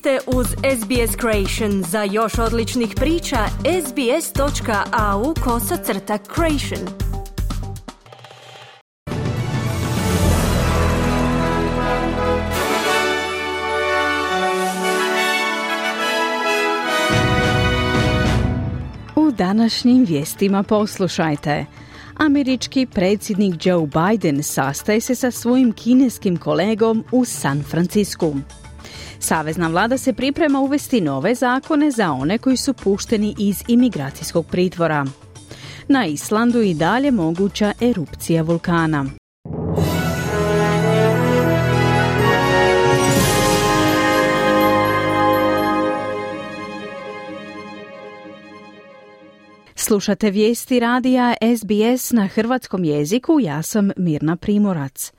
ste uz SBS Creation. Za još odličnih priča, sbs.au kosacrta creation. U današnjim vijestima poslušajte. Američki predsjednik Joe Biden sastaje se sa svojim kineskim kolegom u San Francisku. Savezna vlada se priprema uvesti nove zakone za one koji su pušteni iz imigracijskog pritvora. Na Islandu i dalje moguća erupcija vulkana. Slušate vijesti radija SBS na hrvatskom jeziku, ja sam Mirna Primorac.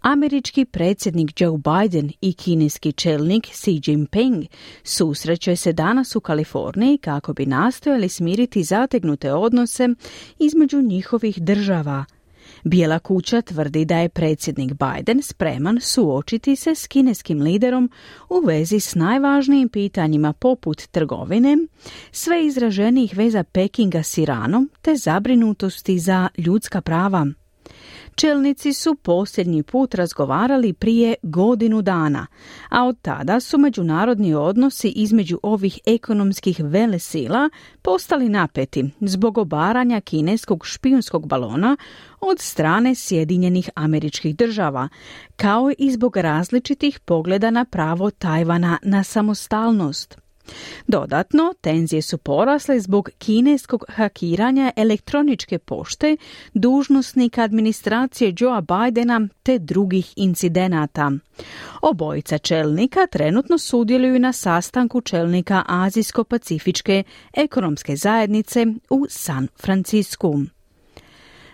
Američki predsjednik Joe Biden i kineski čelnik Xi Jinping susreće se danas u Kaliforniji kako bi nastojali smiriti zategnute odnose između njihovih država. Bijela kuća tvrdi da je predsjednik Biden spreman suočiti se s kineskim liderom u vezi s najvažnijim pitanjima poput trgovine, sve izraženijih veza Pekinga s Iranom te zabrinutosti za ljudska prava. Čelnici su posljednji put razgovarali prije godinu dana, a od tada su međunarodni odnosi između ovih ekonomskih velesila postali napeti zbog obaranja kineskog špijunskog balona od strane Sjedinjenih američkih država, kao i zbog različitih pogleda na pravo Tajvana na samostalnost. Dodatno, tenzije su porasle zbog kineskog hakiranja elektroničke pošte dužnosnika administracije Joea Bidena te drugih incidenata. Obojica čelnika trenutno sudjeluju na sastanku čelnika Azijsko-Pacifičke ekonomske zajednice u San Francisku.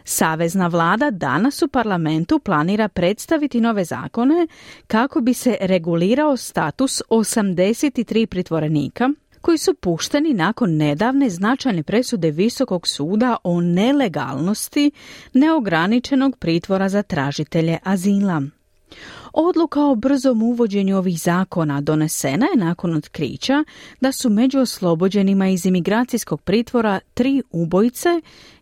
Savezna vlada danas u parlamentu planira predstaviti nove zakone kako bi se regulirao status 83 pritvorenika koji su pušteni nakon nedavne značajne presude Visokog suda o nelegalnosti neograničenog pritvora za tražitelje azila. Odluka o brzom uvođenju ovih zakona donesena je nakon otkrića da su među oslobođenima iz imigracijskog pritvora tri ubojice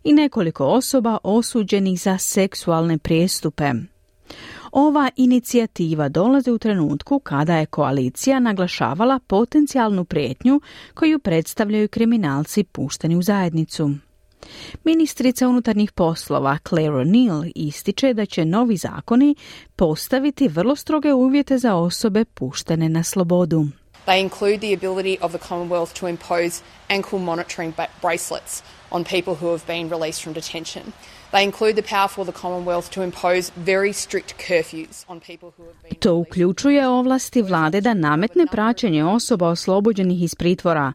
i nekoliko osoba osuđenih za seksualne prijestupe. Ova inicijativa dolazi u trenutku kada je koalicija naglašavala potencijalnu prijetnju koju predstavljaju kriminalci pušteni u zajednicu. Ministrica unutarnjih poslova Claire O'Neill ističe da će novi zakoni postaviti vrlo stroge uvjete za osobe puštene na slobodu. They include the ability of the Commonwealth to impose ankle monitoring bracelets on people who have been released from detention. To uključuje ovlasti vlade da nametne praćenje osoba oslobođenih iz pritvora.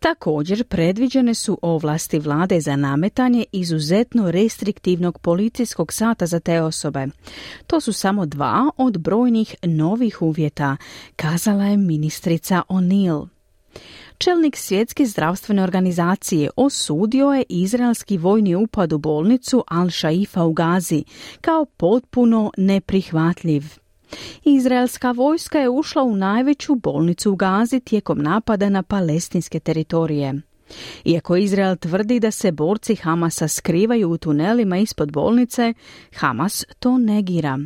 Također predviđene su ovlasti vlade za nametanje izuzetno restriktivnog policijskog sata za te osobe. To su samo dva od brojnih novih uvjeta, kazala je ministrica O'Neill. Čelnik svjetske zdravstvene organizacije osudio je izraelski vojni upad u bolnicu Al-Shaifa u Gazi kao potpuno neprihvatljiv. Izraelska vojska je ušla u najveću bolnicu u Gazi tijekom napada na palestinske teritorije. Iako Izrael tvrdi da se borci Hamasa skrivaju u tunelima ispod bolnice, Hamas to negira.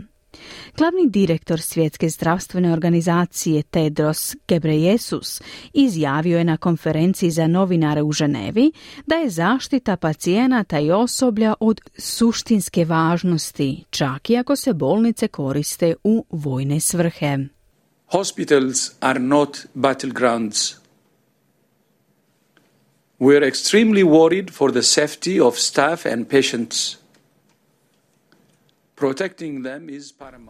Glavni direktor Svjetske zdravstvene organizacije Tedros Gebreyesus izjavio je na konferenciji za novinare u Ženevi da je zaštita pacijenata i osoblja od suštinske važnosti, čak i ako se bolnice koriste u vojne svrhe. Hospitals are not battlegrounds. We are extremely worried for the safety of staff and patients.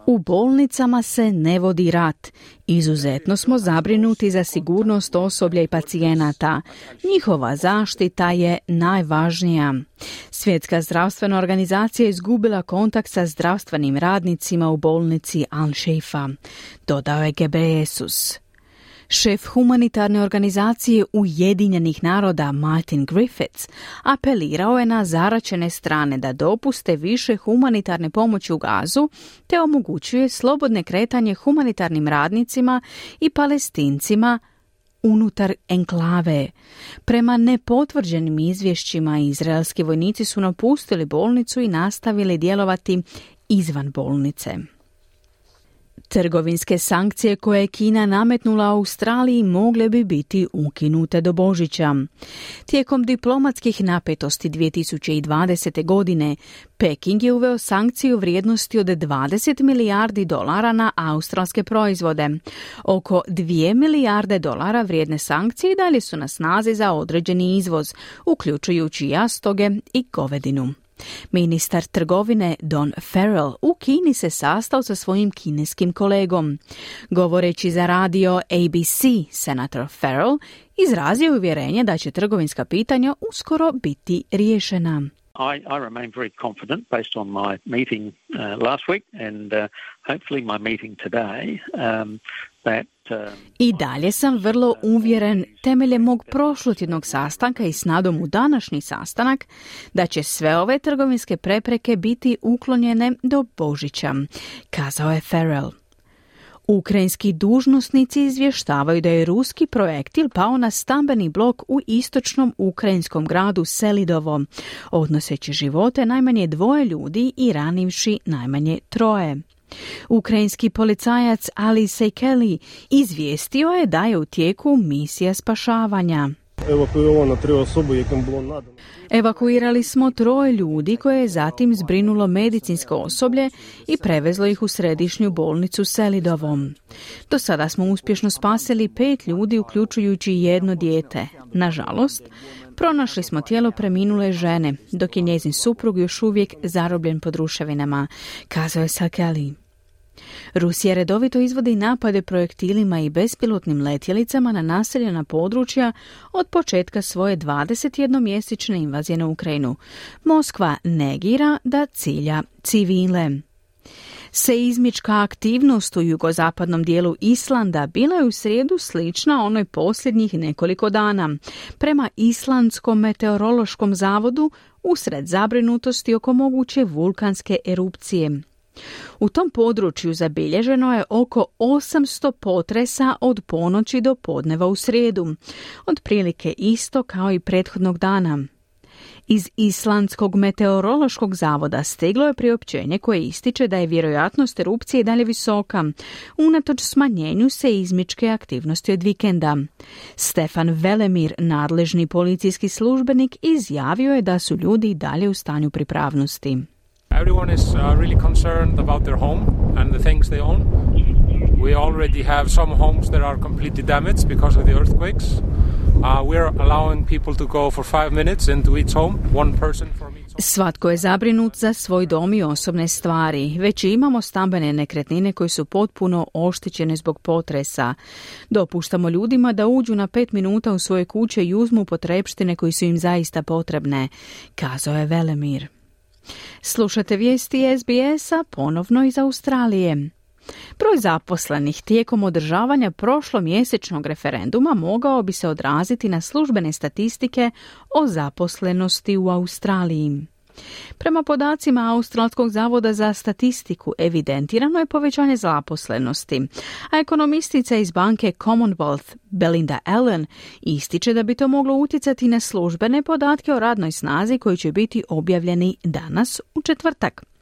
U bolnicama se ne vodi rat. Izuzetno smo zabrinuti za sigurnost osoblja i pacijenata. Njihova zaštita je najvažnija. Svjetska zdravstvena organizacija izgubila kontakt sa zdravstvenim radnicima u bolnici Al-Sheifa, dodao je Gebreyesus. Šef humanitarne organizacije Ujedinjenih naroda Martin Griffiths apelirao je na zaračene strane da dopuste više humanitarne pomoći u gazu te omogućuje slobodne kretanje humanitarnim radnicima i palestincima unutar enklave. Prema nepotvrđenim izvješćima izraelski vojnici su napustili bolnicu i nastavili djelovati izvan bolnice. Trgovinske sankcije koje je Kina nametnula Australiji mogle bi biti ukinute do Božića. Tijekom diplomatskih napetosti 2020. godine Peking je uveo sankciju vrijednosti od 20 milijardi dolara na australske proizvode. Oko 2 milijarde dolara vrijedne sankcije dalje su na snazi za određeni izvoz, uključujući jastoge i govedinu. Ministar trgovine Don Farrell u Kini se sastao sa svojim kineskim kolegom. Govoreći za radio ABC, senator Farrell izrazio uvjerenje da će trgovinska pitanja uskoro biti riješena. I, I remain very confident based on my meeting uh, last week and uh, hopefully my meeting today um, that i dalje sam vrlo uvjeren temeljem mog prošlotjednog sastanka i s nadom u današnji sastanak da će sve ove trgovinske prepreke biti uklonjene do Božića, kazao je Farrell. Ukrajinski dužnosnici izvještavaju da je ruski projektil pao na stambeni blok u istočnom ukrajinskom gradu Selidovo, odnoseći živote najmanje dvoje ljudi i ranivši najmanje troje. Ukrajinski policajac Ali Sejkeli izvijestio je da je u tijeku misija spašavanja. Evakuirali smo troje ljudi koje je zatim zbrinulo medicinsko osoblje i prevezlo ih u središnju bolnicu Selidovom. Do sada smo uspješno spasili pet ljudi uključujući jedno dijete. Nažalost, pronašli smo tijelo preminule žene, dok je njezin suprug još uvijek zarobljen pod ruševinama, kazao je Sakeli. Rusija redovito izvodi napade projektilima i bespilotnim letjelicama na naseljena područja od početka svoje 21-mjesečne invazije na Ukrajinu. Moskva negira da cilja civile. Seizmička aktivnost u jugozapadnom dijelu Islanda bila je u srijedu slična onoj posljednjih nekoliko dana. Prema Islandskom meteorološkom zavodu usred zabrinutosti oko moguće vulkanske erupcije. U tom području zabilježeno je oko 800 potresa od ponoći do podneva u srijedu, otprilike isto kao i prethodnog dana. Iz Islandskog meteorološkog zavoda stiglo je priopćenje koje ističe da je vjerojatnost erupcije dalje visoka, unatoč smanjenju seizmičke aktivnosti od vikenda. Stefan Velemir, nadležni policijski službenik, izjavio je da su ljudi dalje u stanju pripravnosti. Everyone is uh, really concerned about their home and the things they own. We already have some homes that are completely damaged because of the earthquakes. Uh, we're allowing people to go for five minutes into each home, one person from. Svatko je zabrinut za svoj dom i osobne stvari. Već imamo stambene nekretnine koje su potpuno oštećene zbog potresa. Dopuštamo ljudima da uđu na pet minuta u svoje kuće i uzmu potrepštine koji su im zaista potrebne, kazao je Velemir. Slušate vijesti SBS-a ponovno iz Australije. Broj zaposlenih tijekom održavanja prošlomjesečnog referenduma mogao bi se odraziti na službene statistike o zaposlenosti u Australiji. Prema podacima Australskog zavoda za statistiku evidentirano je povećanje zaposlenosti, a ekonomistica iz banke Commonwealth Belinda Allen ističe da bi to moglo utjecati na službene podatke o radnoj snazi koji će biti objavljeni danas u četvrtak.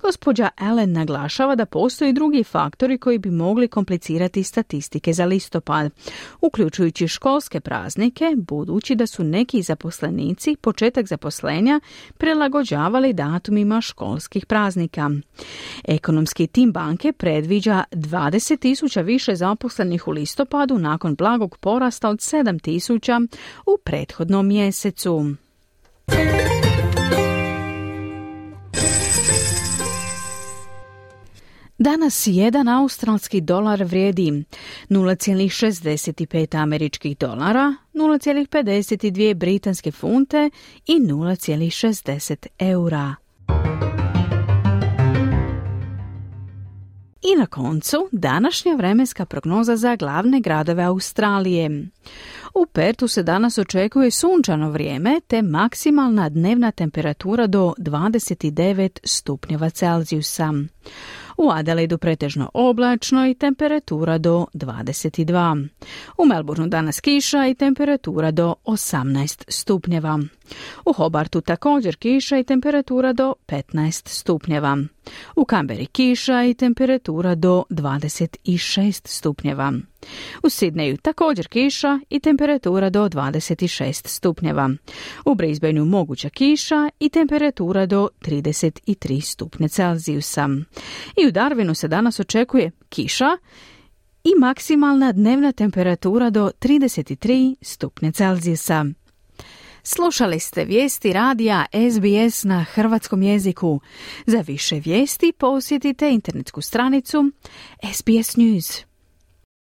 Gospođa Allen naglašava da postoji drugi faktori koji bi mogli komplicirati statistike za listopad, uključujući školske praznike, budući da su neki zaposlenici početak zaposlenja prilagođavali datumima školskih praznika. Ekonomski tim banke predviđa 20.000 više zaposlenih u listopadu nakon blagog porasta od 7.000 u prethodnom mjesecu. Danas jedan australski dolar vrijedi 0,65 američkih dolara, 0,52 britanske funte i 0,60 eura. I na koncu današnja vremenska prognoza za glavne gradove Australije. U Pertu se danas očekuje sunčano vrijeme te maksimalna dnevna temperatura do 29 stupnjeva Celzijusa. U Adelaidu pretežno oblačno i temperatura do 22. U Melbourneu danas kiša i temperatura do 18 stupnjeva. U Hobartu također kiša i temperatura do 15 stupnjeva. U Kamberi kiša i temperatura do 26 stupnjeva. U Sidneju također kiša i temperatura do 26 stupnjeva. U Brisbaneu moguća kiša i temperatura do 33 stupnje Celzijusa. I u Darwinu se danas očekuje kiša i maksimalna dnevna temperatura do 33 stupnje Celzijusa. Slušali ste vijesti radija SBS na hrvatskom jeziku. Za više vijesti posjetite internetsku stranicu SBS News.